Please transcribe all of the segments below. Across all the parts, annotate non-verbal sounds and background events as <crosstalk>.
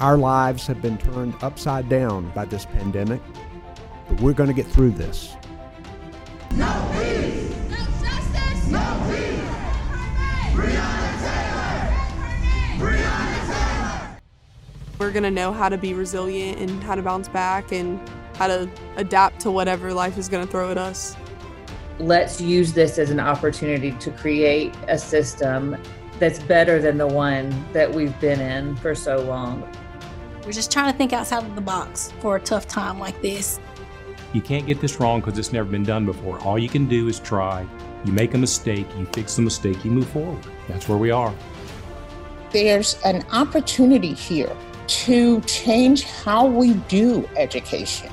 Our lives have been turned upside down by this pandemic, but we're going to get through this. No peace! No justice! No peace! Breonna Taylor! Breonna Taylor! We're going to know how to be resilient and how to bounce back and how to adapt to whatever life is going to throw at us. Let's use this as an opportunity to create a system that's better than the one that we've been in for so long. We're just trying to think outside of the box for a tough time like this. You can't get this wrong because it's never been done before. All you can do is try. You make a mistake, you fix the mistake, you move forward. That's where we are. There's an opportunity here to change how we do education.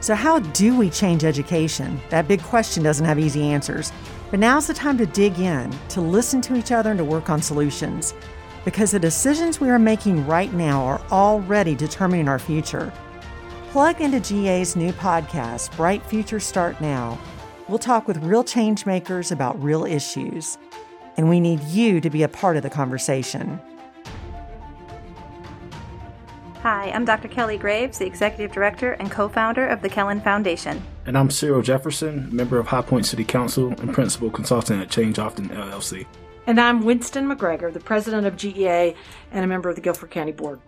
So, how do we change education? That big question doesn't have easy answers. But now's the time to dig in, to listen to each other, and to work on solutions because the decisions we are making right now are already determining our future. Plug into GA's new podcast, Bright Future Start Now. We'll talk with real change makers about real issues, and we need you to be a part of the conversation. Hi, I'm Dr. Kelly Graves, the Executive Director and co founder of the Kellin Foundation. And I'm Cyril Jefferson, member of High Point City Council and principal consultant at Change Often LLC. And I'm Winston McGregor, the president of GEA and a member of the Guilford County Board.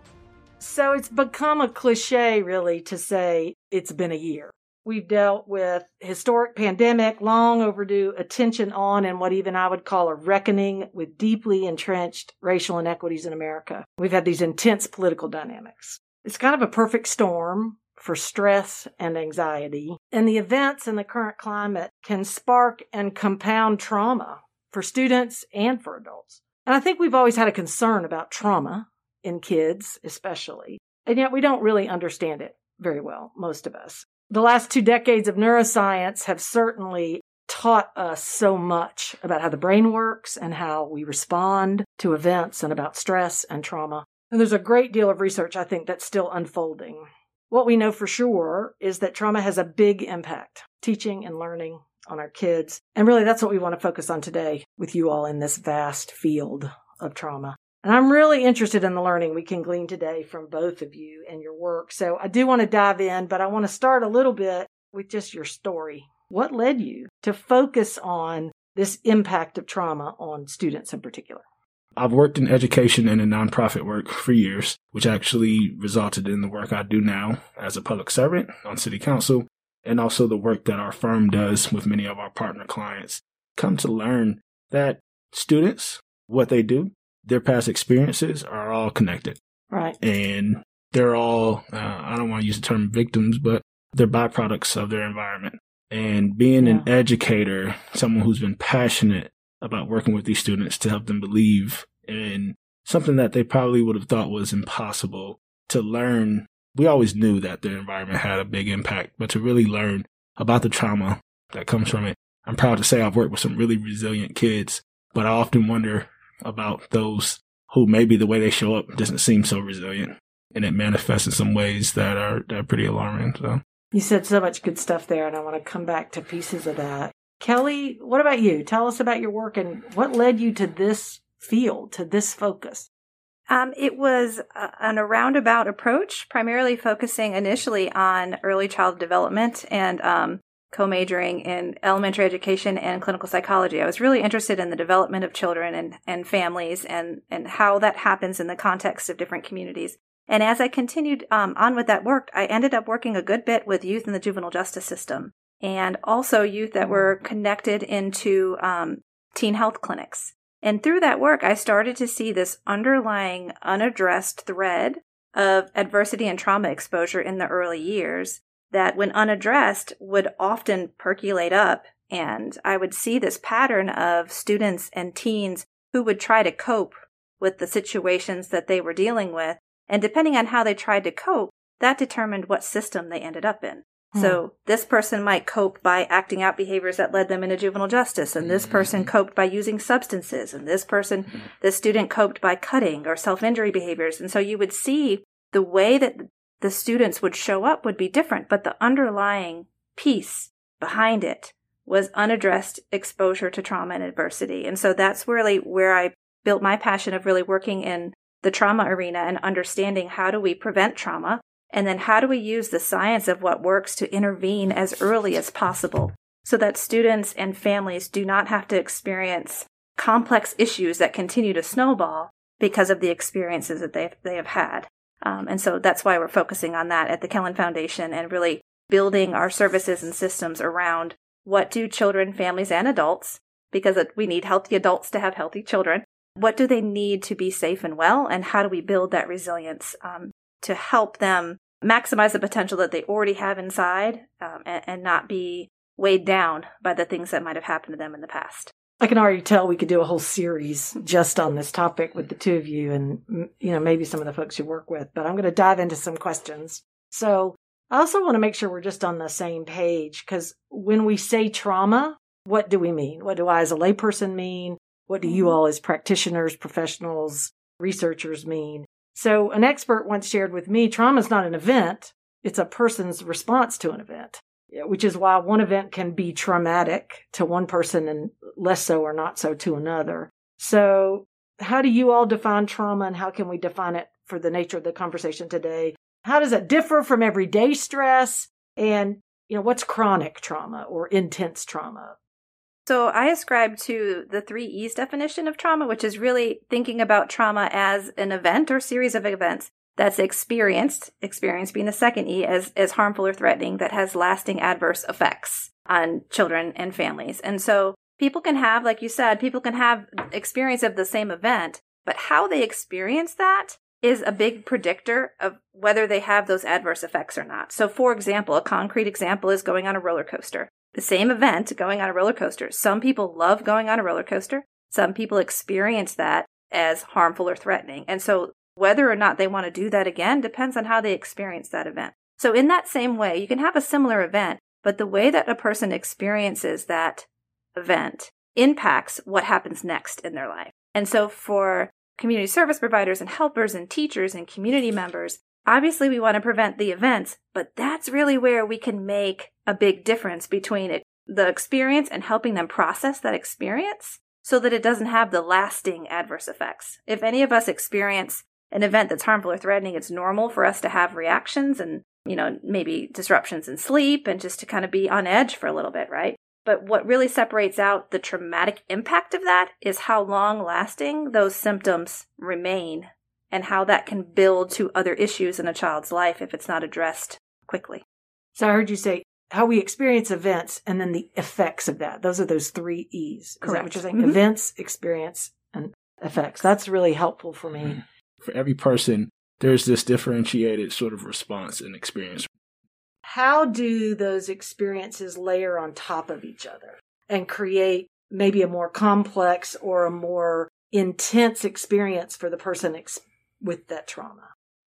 So it's become a cliche, really, to say it's been a year. We've dealt with historic pandemic, long overdue attention on, and what even I would call a reckoning with deeply entrenched racial inequities in America. We've had these intense political dynamics. It's kind of a perfect storm for stress and anxiety. And the events in the current climate can spark and compound trauma for students and for adults. And I think we've always had a concern about trauma in kids, especially. And yet we don't really understand it very well, most of us. The last two decades of neuroscience have certainly taught us so much about how the brain works and how we respond to events and about stress and trauma. And there's a great deal of research, I think, that's still unfolding. What we know for sure is that trauma has a big impact, teaching and learning on our kids. And really, that's what we want to focus on today with you all in this vast field of trauma. And I'm really interested in the learning we can glean today from both of you and your work. So I do want to dive in, but I want to start a little bit with just your story. What led you to focus on this impact of trauma on students in particular? I've worked in education and in nonprofit work for years, which actually resulted in the work I do now as a public servant on city council and also the work that our firm does with many of our partner clients, come to learn that students, what they do, their past experiences are all connected. Right. And they're all, uh, I don't want to use the term victims, but they're byproducts of their environment. And being yeah. an educator, someone who's been passionate about working with these students to help them believe in something that they probably would have thought was impossible to learn we always knew that the environment had a big impact, but to really learn about the trauma that comes from it, I'm proud to say I've worked with some really resilient kids, but I often wonder about those who maybe the way they show up doesn't seem so resilient and it manifests in some ways that are, that are pretty alarming. So you said so much good stuff there, and I want to come back to pieces of that. Kelly, what about you? Tell us about your work and what led you to this field, to this focus. Um, it was a, an roundabout approach, primarily focusing initially on early child development and um, co-majoring in elementary education and clinical psychology. I was really interested in the development of children and, and families and, and how that happens in the context of different communities. And as I continued um, on with that work, I ended up working a good bit with youth in the juvenile justice system and also youth that were connected into um, teen health clinics. And through that work, I started to see this underlying unaddressed thread of adversity and trauma exposure in the early years that, when unaddressed, would often percolate up. And I would see this pattern of students and teens who would try to cope with the situations that they were dealing with. And depending on how they tried to cope, that determined what system they ended up in. So hmm. this person might cope by acting out behaviors that led them into juvenile justice, and this person mm-hmm. coped by using substances, and this person, mm-hmm. this student coped by cutting or self injury behaviors. And so you would see the way that the students would show up would be different, but the underlying piece behind it was unaddressed exposure to trauma and adversity. And so that's really where I built my passion of really working in the trauma arena and understanding how do we prevent trauma and then how do we use the science of what works to intervene as early as possible so that students and families do not have to experience complex issues that continue to snowball because of the experiences that they they have had. Um, and so that's why we're focusing on that at the Kellin Foundation and really building our services and systems around what do children, families, and adults, because we need healthy adults to have healthy children, what do they need to be safe and well, and how do we build that resilience um, to help them maximize the potential that they already have inside um, and, and not be weighed down by the things that might have happened to them in the past. I can already tell we could do a whole series just on this topic with the two of you and you know maybe some of the folks you work with, but I'm going to dive into some questions. So, I also want to make sure we're just on the same page cuz when we say trauma, what do we mean? What do I as a layperson mean? What do you mm-hmm. all as practitioners, professionals, researchers mean? So, an expert once shared with me, trauma is not an event, it's a person's response to an event which is why one event can be traumatic to one person and less so or not so to another. So, how do you all define trauma and how can we define it for the nature of the conversation today? How does it differ from everyday stress? And, you know, what's chronic trauma or intense trauma? So, I ascribe to the three E's definition of trauma, which is really thinking about trauma as an event or series of events that's experienced, experience being the second E, as, as harmful or threatening that has lasting adverse effects on children and families. And so people can have, like you said, people can have experience of the same event, but how they experience that is a big predictor of whether they have those adverse effects or not. So, for example, a concrete example is going on a roller coaster. The same event, going on a roller coaster. Some people love going on a roller coaster. Some people experience that as harmful or threatening. And so whether or not they want to do that again depends on how they experience that event. So, in that same way, you can have a similar event, but the way that a person experiences that event impacts what happens next in their life. And so, for community service providers and helpers and teachers and community members, obviously we want to prevent the events, but that's really where we can make a big difference between it, the experience and helping them process that experience so that it doesn't have the lasting adverse effects. If any of us experience an event that's harmful or threatening, it's normal for us to have reactions and, you know, maybe disruptions in sleep and just to kind of be on edge for a little bit, right? But what really separates out the traumatic impact of that is how long lasting those symptoms remain and how that can build to other issues in a child's life if it's not addressed quickly. So I heard you say how we experience events and then the effects of that. Those are those three E's. Is Correct. that what you're saying? Mm-hmm. Events, experience, and effects. That's really helpful for me. Mm-hmm for every person, there's this differentiated sort of response and experience. How do those experiences layer on top of each other and create maybe a more complex or a more intense experience for the person ex- with that trauma?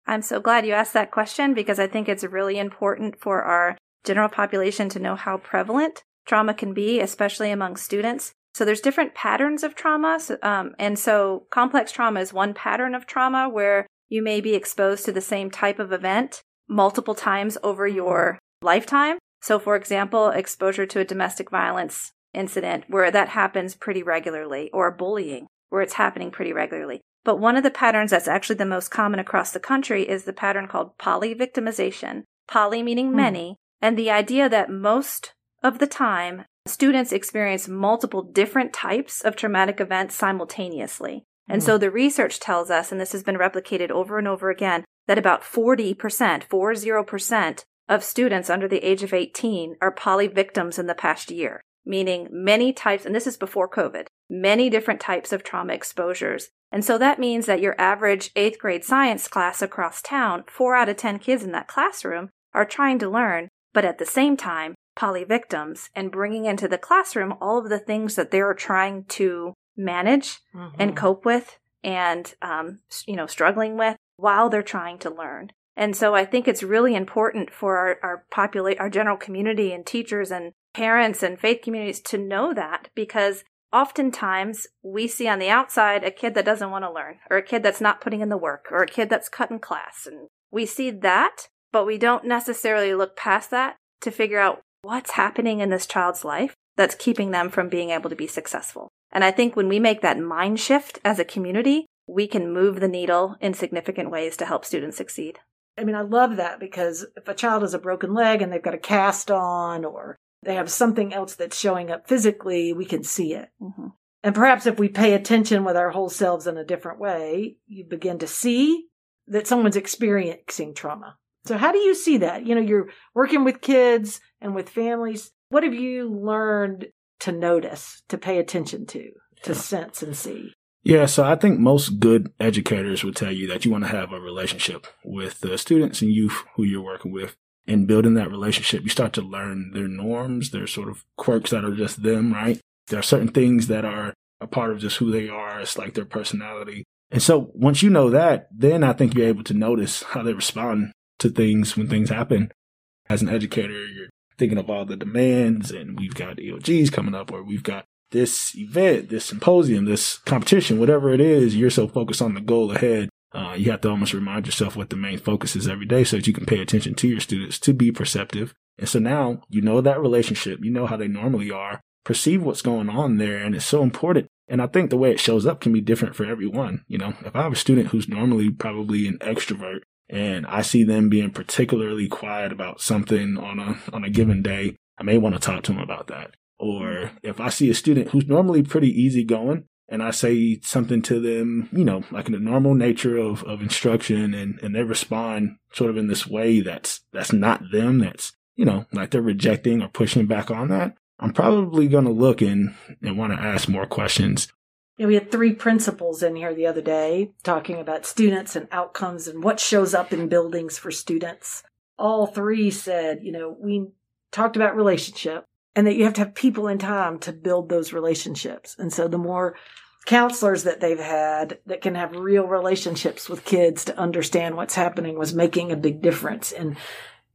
I'm so glad you asked that question because I think it's really important for our general population to know how prevalent trauma can be, especially among students. So there's different patterns of trauma. Um, and so complex trauma is one pattern of trauma where you may be exposed to the same type of event multiple times over your lifetime. So, for example, exposure to a domestic violence incident where that happens pretty regularly, or bullying where it's happening pretty regularly. But one of the patterns that's actually the most common across the country is the pattern called polyvictimization. Poly meaning mm. many, and the idea that most of the time Students experience multiple different types of traumatic events simultaneously. And so the research tells us, and this has been replicated over and over again, that about 40%, 40% of students under the age of 18 are poly victims in the past year, meaning many types, and this is before COVID, many different types of trauma exposures. And so that means that your average eighth grade science class across town, four out of 10 kids in that classroom are trying to learn, but at the same time, poly victims and bringing into the classroom all of the things that they're trying to manage mm-hmm. and cope with and um, you know struggling with while they're trying to learn and so i think it's really important for our, our populate our general community and teachers and parents and faith communities to know that because oftentimes we see on the outside a kid that doesn't want to learn or a kid that's not putting in the work or a kid that's cutting class and we see that but we don't necessarily look past that to figure out what's happening in this child's life that's keeping them from being able to be successful. And I think when we make that mind shift as a community, we can move the needle in significant ways to help students succeed. I mean, I love that because if a child has a broken leg and they've got a cast on or they have something else that's showing up physically, we can see it. Mm-hmm. And perhaps if we pay attention with our whole selves in a different way, you begin to see that someone's experiencing trauma. So, how do you see that? You know, you're working with kids and with families. What have you learned to notice, to pay attention to, to sense and see? Yeah, so I think most good educators would tell you that you want to have a relationship with the students and youth who you're working with. And building that relationship, you start to learn their norms, their sort of quirks that are just them, right? There are certain things that are a part of just who they are. It's like their personality. And so once you know that, then I think you're able to notice how they respond to things when things happen. As an educator, you're thinking of all the demands and we've got EOGs coming up or we've got this event, this symposium, this competition, whatever it is, you're so focused on the goal ahead. Uh, you have to almost remind yourself what the main focus is every day so that you can pay attention to your students to be perceptive. And so now you know that relationship, you know how they normally are, perceive what's going on there. And it's so important. And I think the way it shows up can be different for everyone. You know, if I have a student who's normally probably an extrovert and I see them being particularly quiet about something on a, on a given day, I may want to talk to them about that. Or if I see a student who's normally pretty easygoing and I say something to them, you know, like in the normal nature of, of instruction and, and they respond sort of in this way that's, that's not them, that's, you know, like they're rejecting or pushing back on that, I'm probably going to look and, and want to ask more questions. Know, we had three principals in here the other day talking about students and outcomes and what shows up in buildings for students. All three said, you know, we talked about relationship and that you have to have people in time to build those relationships. And so the more counselors that they've had that can have real relationships with kids to understand what's happening was making a big difference in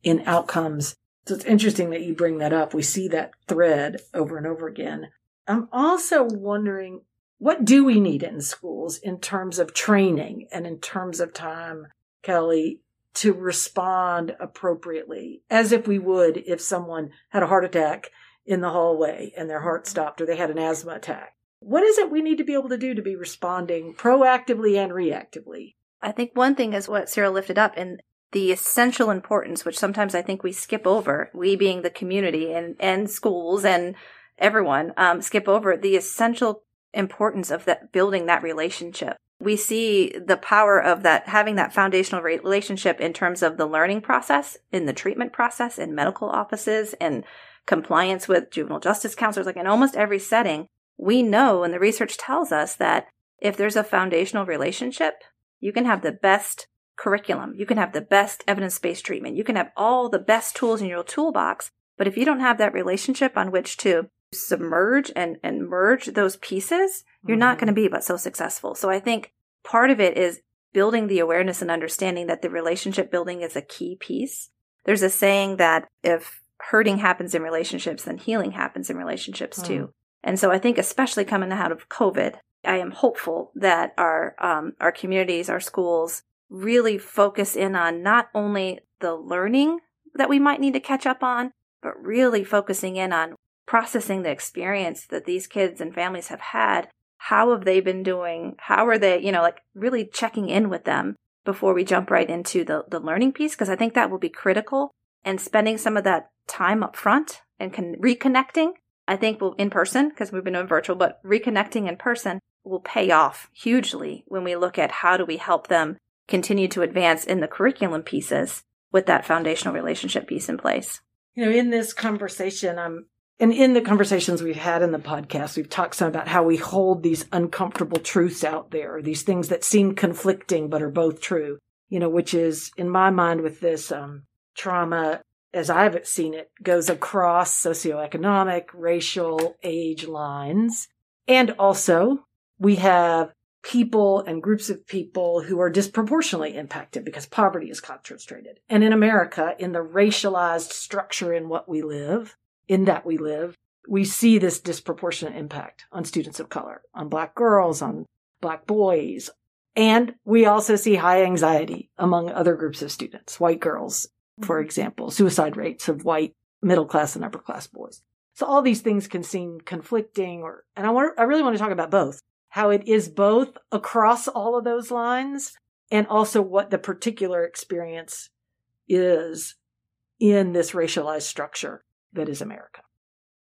in outcomes. So it's interesting that you bring that up. We see that thread over and over again. I'm also wondering what do we need in schools in terms of training and in terms of time, Kelly, to respond appropriately as if we would if someone had a heart attack in the hallway and their heart stopped or they had an asthma attack. What is it we need to be able to do to be responding proactively and reactively? I think one thing is what Cyril lifted up and the essential importance, which sometimes I think we skip over, we being the community and, and schools and everyone, um, skip over the essential importance of that building that relationship. We see the power of that having that foundational relationship in terms of the learning process, in the treatment process, in medical offices, and compliance with juvenile justice counselors, like in almost every setting, we know and the research tells us that if there's a foundational relationship, you can have the best curriculum, you can have the best evidence based treatment, you can have all the best tools in your toolbox. But if you don't have that relationship on which to submerge and, and merge those pieces, you're mm-hmm. not going to be but so successful. So I think part of it is building the awareness and understanding that the relationship building is a key piece. There's a saying that if hurting happens in relationships, then healing happens in relationships too. Mm. And so I think, especially coming out of COVID, I am hopeful that our um, our communities, our schools, really focus in on not only the learning that we might need to catch up on, but really focusing in on processing the experience that these kids and families have had. How have they been doing? How are they, you know, like really checking in with them before we jump right into the, the learning piece? Because I think that will be critical and spending some of that time up front and con- reconnecting, I think will in person because we've been doing virtual, but reconnecting in person will pay off hugely when we look at how do we help them continue to advance in the curriculum pieces with that foundational relationship piece in place. You know, in this conversation, I'm and in the conversations we've had in the podcast, we've talked some about how we hold these uncomfortable truths out there, these things that seem conflicting but are both true. You know, which is in my mind with this um, trauma as I've seen it, goes across socioeconomic, racial, age lines. And also, we have people and groups of people who are disproportionately impacted because poverty is concentrated. And in America, in the racialized structure in what we live, in that we live, we see this disproportionate impact on students of color, on black girls, on black boys. And we also see high anxiety among other groups of students, white girls for example, suicide rates of white middle class and upper class boys. So all these things can seem conflicting or, and I want, I really want to talk about both. how it is both across all of those lines and also what the particular experience is in this racialized structure that is America.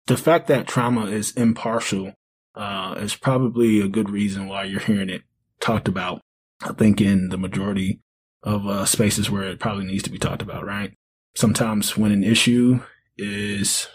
The fact that trauma is impartial uh, is probably a good reason why you're hearing it talked about. I think in the majority of uh, spaces where it probably needs to be talked about, right? Sometimes when an issue is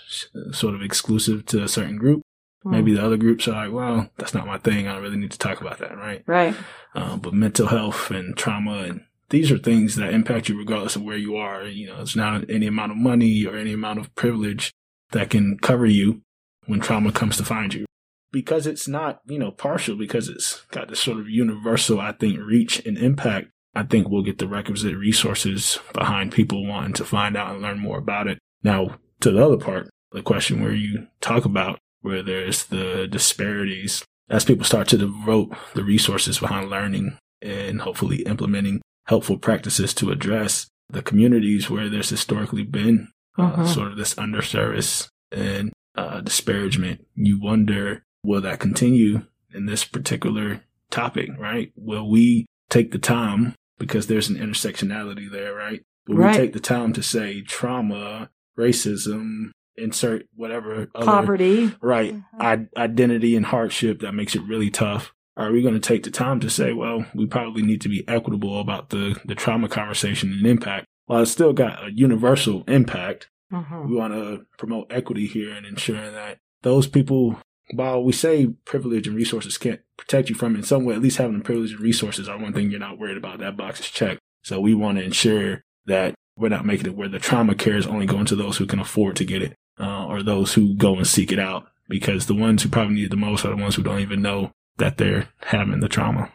sort of exclusive to a certain group, mm. maybe the other groups are like, well, that's not my thing. I don't really need to talk about that, right? Right. Uh, but mental health and trauma and these are things that impact you regardless of where you are. You know, it's not any amount of money or any amount of privilege that can cover you when trauma comes to find you. Because it's not, you know, partial, because it's got this sort of universal, I think, reach and impact, I think we'll get the requisite resources behind people wanting to find out and learn more about it. Now, to the other part, the question where you talk about where there's the disparities as people start to devote the resources behind learning and hopefully implementing helpful practices to address the communities where there's historically been uh, uh-huh. sort of this underservice and uh, disparagement. You wonder, will that continue in this particular topic, right? Will we take the time, because there's an intersectionality there, right? Will right. we take the time to say trauma, racism, insert whatever other, poverty, right? Mm-hmm. I- identity and hardship that makes it really tough are we going to take the time to say, well, we probably need to be equitable about the, the trauma conversation and impact? While it's still got a universal impact, mm-hmm. we want to promote equity here and ensuring that those people, while we say privilege and resources can't protect you from it in some way, at least having the privilege and resources are one thing you're not worried about. That box is checked. So we want to ensure that we're not making it where the trauma care is only going to those who can afford to get it uh, or those who go and seek it out because the ones who probably need it the most are the ones who don't even know that they're having the trauma.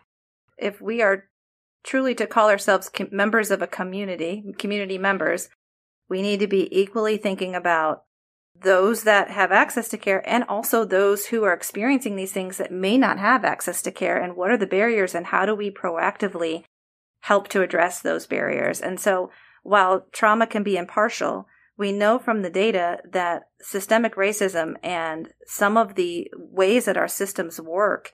If we are truly to call ourselves members of a community, community members, we need to be equally thinking about those that have access to care and also those who are experiencing these things that may not have access to care and what are the barriers and how do we proactively help to address those barriers. And so while trauma can be impartial, we know from the data that systemic racism and some of the ways that our systems work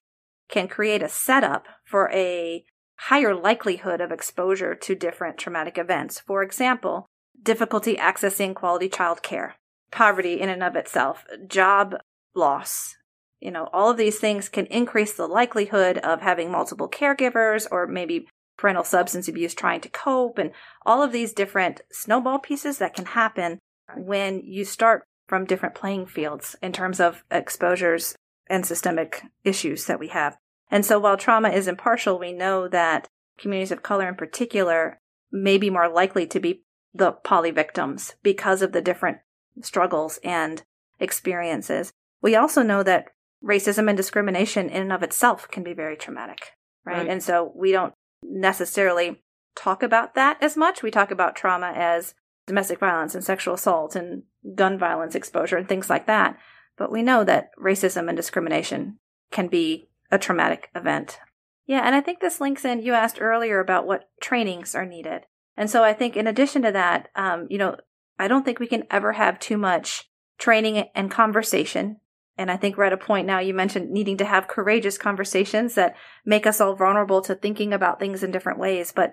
can create a setup for a higher likelihood of exposure to different traumatic events. For example, difficulty accessing quality child care, poverty in and of itself, job loss. You know, all of these things can increase the likelihood of having multiple caregivers or maybe parental substance abuse trying to cope and all of these different snowball pieces that can happen when you start from different playing fields in terms of exposures and systemic issues that we have. And so while trauma is impartial, we know that communities of color in particular may be more likely to be the poly victims because of the different struggles and experiences. We also know that racism and discrimination in and of itself can be very traumatic, right? right? And so we don't necessarily talk about that as much. We talk about trauma as domestic violence and sexual assault and gun violence exposure and things like that. But we know that racism and discrimination can be a traumatic event. Yeah, and I think this links in. You asked earlier about what trainings are needed. And so I think in addition to that, um, you know, I don't think we can ever have too much training and conversation. And I think we're at a point now, you mentioned needing to have courageous conversations that make us all vulnerable to thinking about things in different ways. But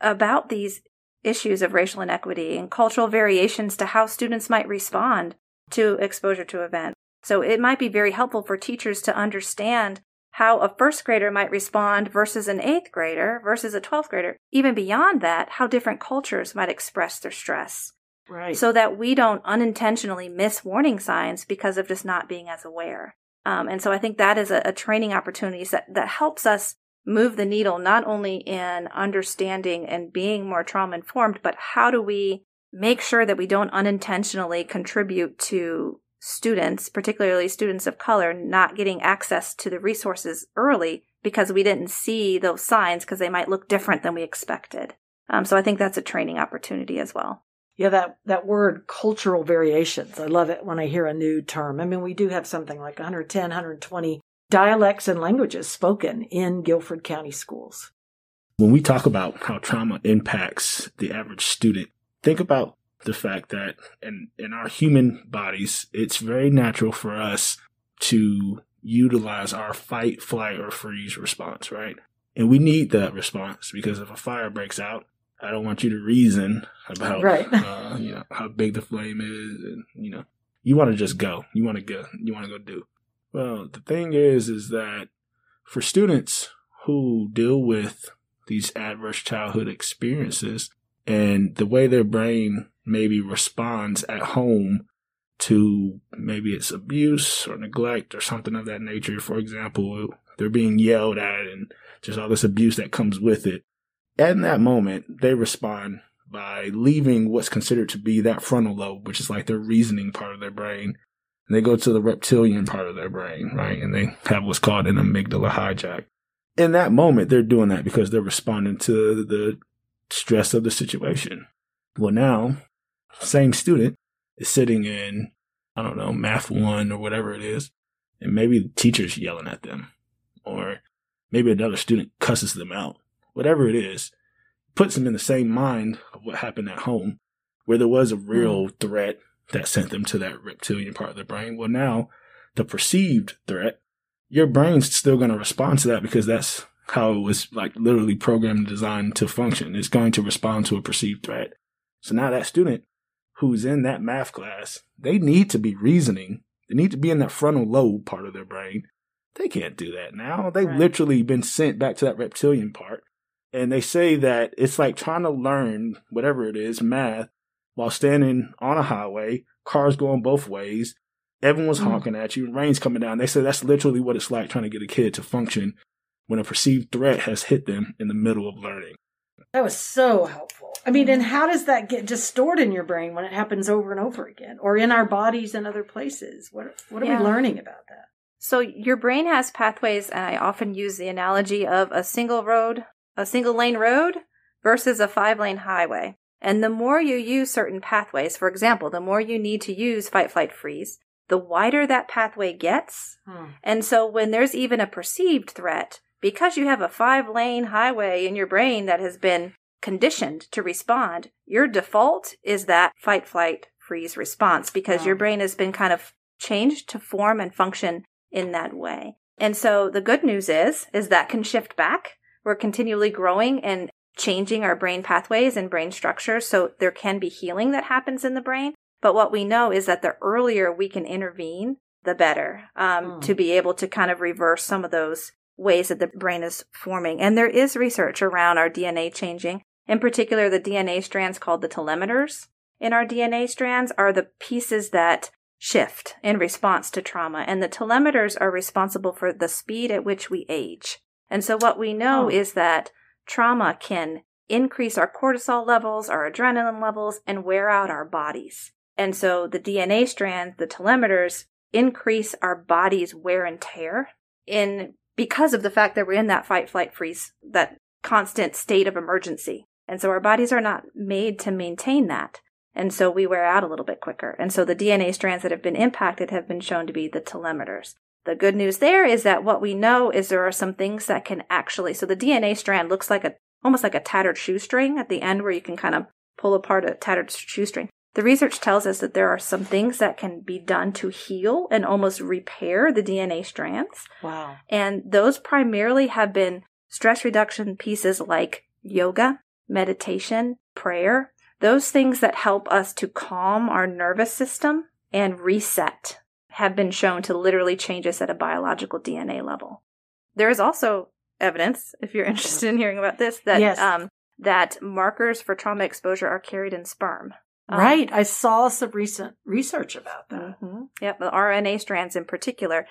about these issues of racial inequity and cultural variations to how students might respond to exposure to events. So it might be very helpful for teachers to understand how a first grader might respond versus an eighth grader versus a 12th grader. Even beyond that, how different cultures might express their stress. Right. So that we don't unintentionally miss warning signs because of just not being as aware. Um, and so I think that is a, a training opportunity that, that helps us move the needle not only in understanding and being more trauma informed, but how do we make sure that we don't unintentionally contribute to students, particularly students of color, not getting access to the resources early because we didn't see those signs because they might look different than we expected. Um, so I think that's a training opportunity as well. Yeah, that, that word cultural variations. I love it when I hear a new term. I mean, we do have something like 110, 120 dialects and languages spoken in Guilford County schools. When we talk about how trauma impacts the average student, think about the fact that in, in our human bodies, it's very natural for us to utilize our fight, flight, or freeze response, right? And we need that response because if a fire breaks out, I don't want you to reason about Right. uh, you know how big the flame is, and you know you want to just go, you want to go, you want to go do. Well, the thing is, is that for students who deal with these adverse childhood experiences and the way their brain maybe responds at home to maybe it's abuse or neglect or something of that nature. For example, they're being yelled at and just all this abuse that comes with it. In that moment, they respond by leaving what's considered to be that frontal lobe, which is like their reasoning part of their brain. And they go to the reptilian part of their brain, right? And they have what's called an amygdala hijack. In that moment, they're doing that because they're responding to the stress of the situation. Well, now, same student is sitting in, I don't know, math one or whatever it is, and maybe the teacher's yelling at them, or maybe another student cusses them out. Whatever it is, puts them in the same mind of what happened at home, where there was a hmm. real threat that sent them to that reptilian part of the brain. Well, now the perceived threat, your brain's still going to respond to that because that's how it was like literally programmed and designed to function. It's going to respond to a perceived threat. So now that student who's in that math class, they need to be reasoning. They need to be in that frontal lobe part of their brain. They can't do that now. They've literally been sent back to that reptilian part. And they say that it's like trying to learn whatever it is, math, while standing on a highway, cars going both ways, everyone's Mm. honking at you, rain's coming down. They say that's literally what it's like trying to get a kid to function when a perceived threat has hit them in the middle of learning. That was so helpful. I mean, and how does that get just stored in your brain when it happens over and over again, or in our bodies and other places? What What are Yeah. we learning about that? So your brain has pathways, and I often use the analogy of a single road, a single lane road versus a five lane highway. And the more you use certain pathways, for example, the more you need to use fight, flight, freeze, the wider that pathway gets. Hmm. And so when there's even a perceived threat, because you have a five lane highway in your brain that has been conditioned to respond, your default is that fight, flight, freeze response because your hmm. brain has been kind of changed to form and function in that way. And so the good news is, is that can shift back. We're continually growing and changing our brain pathways and brain structures. So there can be healing that happens in the brain. But what we know is that the earlier we can intervene, the better um, to be able to kind of reverse some of those ways that the brain is forming. And there is research around our DNA changing. In particular, the DNA strands called the telomeres in our DNA strands are the pieces that shift in response to trauma. And the telomeres are responsible for the speed at which we age. And so what we know Oh. is that trauma can increase our cortisol levels, our adrenaline levels, and wear out our bodies. And so the DNA strands, the telomeres, increase our body's wear and tear in because of the fact that we're in that fight, flight, freeze, that constant state of emergency. And so our bodies are not made to maintain that. And so we wear out a little bit quicker. And so the DNA strands that have been impacted have been shown to be the telomeres. The good news there is that what we know is there are some things that can actually, so the DNA strand looks like a, almost like a tattered shoestring at the end where you can kind of pull apart a tattered shoestring. The research tells us that there are some things that can be done to heal and almost repair the DNA strands. Wow. And those primarily have been stress reduction pieces like yoga, meditation, prayer, those things that help us to calm our nervous system and reset have been shown to literally change us at a biological DNA level. There is also evidence, if you're <laughs> interested in hearing about this, that Yes. um, that markers for trauma exposure are carried in sperm. Um, Right. I saw some recent research about that. hmm Yep, the RNA strands in particular.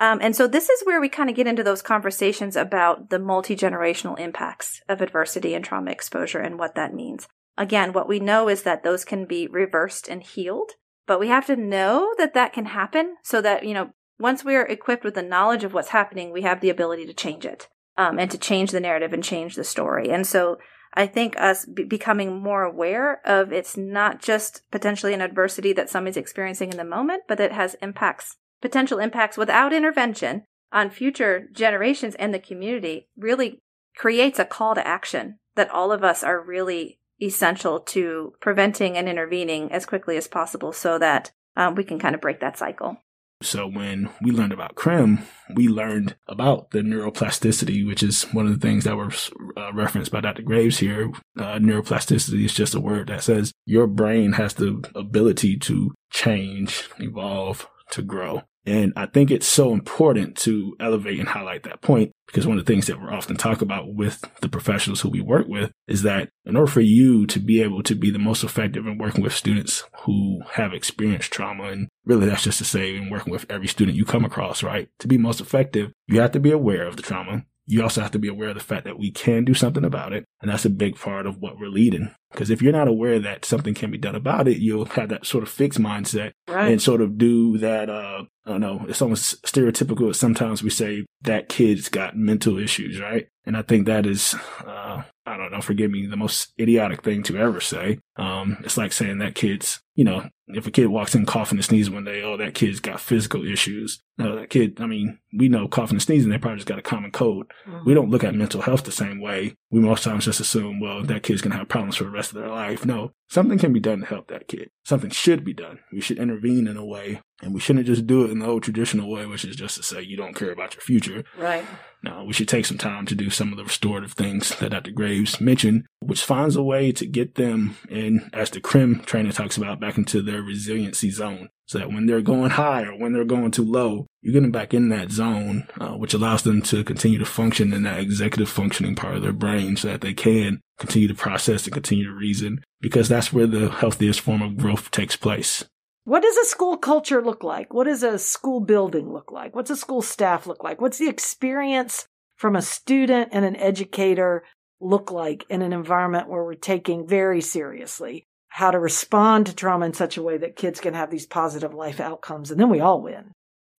Um, and so this is where we kind of get into those conversations about the multi generational impacts of adversity and trauma exposure and what that means. Again, what we know is that those can be reversed and healed, but we have to know that that can happen so that, you know, once we're equipped with the knowledge of what's happening, we have the ability to change it um, and to change the narrative and change the story. And so I think us be- becoming more aware of it's not just potentially an adversity that somebody's experiencing in the moment, but it has impacts, potential impacts without intervention on future generations and the community really creates a call to action that all of us are really essential to preventing and intervening as quickly as possible so that um, we can kind of break that cycle. So when we learned about CRIM, we learned about the neuroplasticity, which is one of the things that was uh, referenced by Dr. Graves here. Uh, neuroplasticity is just a word that says your brain has the ability to change, evolve, to grow. And I think it's so important to elevate and highlight that point because one of the things that we're often talk about with the professionals who we work with is that in order for you to be able to be the most effective in working with students who have experienced trauma, and really that's just to say in working with every student you come across, right? To be most effective, you have to be aware of the trauma you also have to be aware of the fact that we can do something about it. And that's a big part of what we're leading. Because if you're not aware that something can be done about it, you'll have that sort of fixed mindset right. and sort of do that. Uh, I don't know. It's almost stereotypical. Sometimes we say that kid's got mental issues, right? And I think that is, uh, I don't know, forgive me, the most idiotic thing to ever say. Um, it's like saying that kid's, you know, if a kid walks in coughing and sneezing one day, oh, that kid's got physical issues. No, that kid, I mean, we know coughing and sneezing, they probably just got a common cold. Mm-hmm. We don't look at mental health the same way. We most times just assume, well, that kid's going to have problems for rest of their life. No, something can be done to help that kid. Something should be done. We should intervene in a way and we shouldn't just do it in the old traditional way, which is just to say you don't care about your future. Right. No, we should take some time to do some of the restorative things that Dr. Graves mentioned, which finds a way to get them in, as the CRIM trainer talks about, back into their resiliency zone. So that when they're going high or when they're going too low, you get them back in that zone, uh, which allows them to continue to function in that executive functioning part of their brain so that they can continue to process and continue to reason because that's where the healthiest form of growth takes place. What does a school culture look like? What does a school building look like? What's a school staff look like? What's the experience from a student and an educator look like in an environment where we're taking very seriously how to respond to trauma in such a way that kids can have these positive life outcomes and then we all win.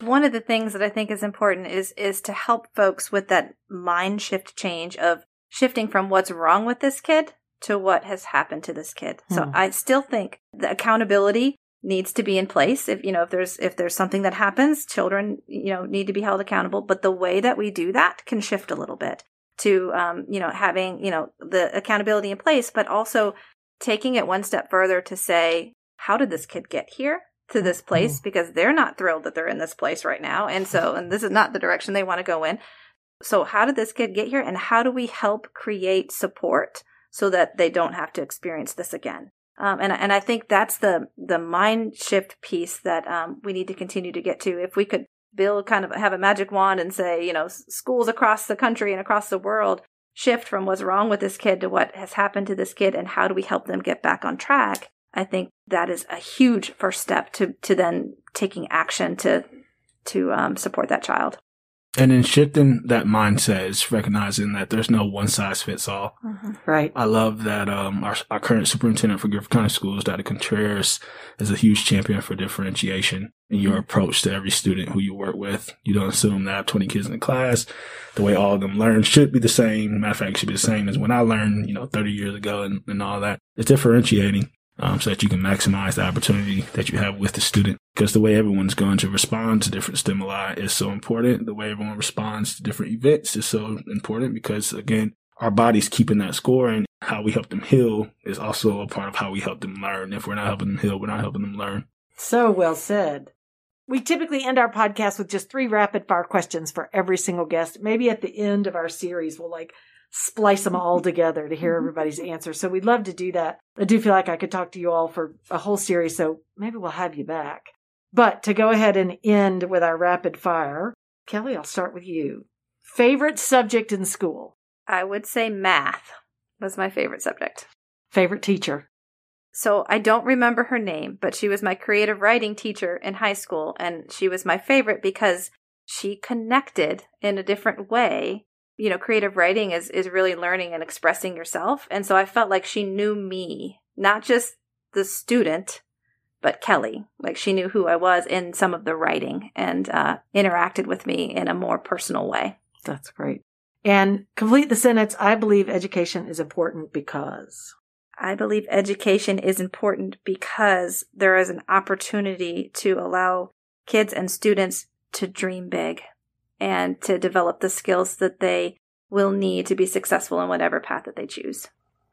One of the things that I think is important is is to help folks with that mind shift change of shifting from what's wrong with this kid to what has happened to this kid. Hmm. So I still think the accountability needs to be in place if you know if there's if there's something that happens children you know need to be held accountable but the way that we do that can shift a little bit to um, you know having you know the accountability in place but also taking it one step further to say how did this kid get here to this place mm-hmm. because they're not thrilled that they're in this place right now and so and this is not the direction they want to go in so how did this kid get here and how do we help create support so that they don't have to experience this again um, and and I think that's the the mind shift piece that um, we need to continue to get to. If we could build kind of have a magic wand and say, you know, schools across the country and across the world shift from what's wrong with this kid to what has happened to this kid and how do we help them get back on track. I think that is a huge first step to to then taking action to to um, support that child. And then shifting that mindset is recognizing that there's no one size fits all. Mm-hmm. Right. I love that um, our, our current superintendent for Guilford County Schools, Dr. Contreras, is a huge champion for differentiation in your mm-hmm. approach to every student who you work with. You don't assume that I have 20 kids in the class. The way all of them learn should be the same. Matter of fact, it should be the same as when I learned, you know, 30 years ago and, and all that. It's differentiating um, so that you can maximize the opportunity that you have with the student. Because the way everyone's going to respond to different stimuli is so important. The way everyone responds to different events is so important because, again, our body's keeping that score and how we help them heal is also a part of how we help them learn. If we're not helping them heal, we're not helping them learn. So well said. We typically end our podcast with just three rapid fire questions for every single guest. Maybe at the end of our series, we'll like splice them all together to hear mm-hmm. everybody's answer. So we'd love to do that. I do feel like I could talk to you all for a whole series, so maybe we'll have you back. But to go ahead and end with our rapid fire, Kelly, I'll start with you. Favorite subject in school? I would say math was my favorite subject. Favorite teacher? So I don't remember her name, but she was my creative writing teacher in high school, and she was my favorite because she connected in a different way you know, creative writing is is really learning and expressing yourself. And so I felt like she knew me, not just the student, but Kelly. Like she knew who I was in some of the writing and uh, interacted with me in a more personal way. That's great. And complete the sentence I believe education is important because. I believe education is important because there is an opportunity to allow kids and students to dream big and to develop the skills that they will need to be successful in whatever path that they choose.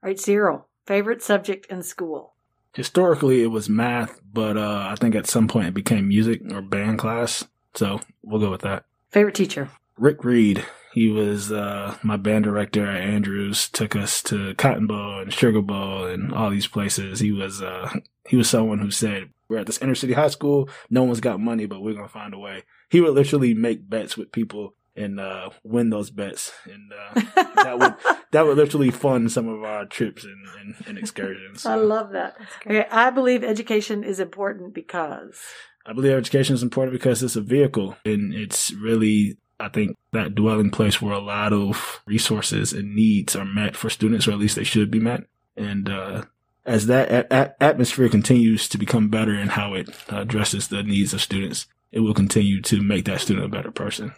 All right, Cyril, favorite subject in school? Historically, it was math, but uh, I think at some point it became music or band class. So we'll go with that. Favorite teacher? Rick Reed. He was uh, my band director at Andrews. Took us to Cotton Bowl and Sugar Bowl and all these places. He was uh, he was someone who said, "We're at this inner city high school. No one's got money, but we're gonna find a way." He would literally make bets with people and uh, win those bets, and uh, that would <laughs> that would literally fund some of our trips and, and, and excursions. So. I love that. Okay, I believe education is important because I believe education is important because it's a vehicle, and it's really I think that dwelling place where a lot of resources and needs are met for students, or at least they should be met. And uh, as that a- a- atmosphere continues to become better in how it addresses the needs of students, it will continue to make that student a better person.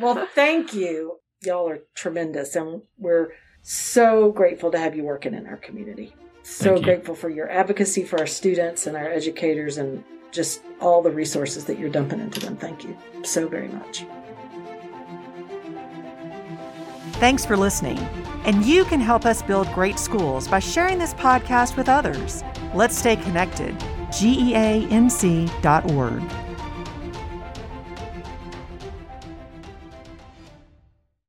Well, thank you. Y'all are tremendous, and we're so grateful to have you working in our community. So grateful for your advocacy for our students and our educators and just all the resources that you're dumping into them. Thank you so very much. Thanks for listening. And you can help us build great schools by sharing this podcast with others. Let's stay connected. geanc.org.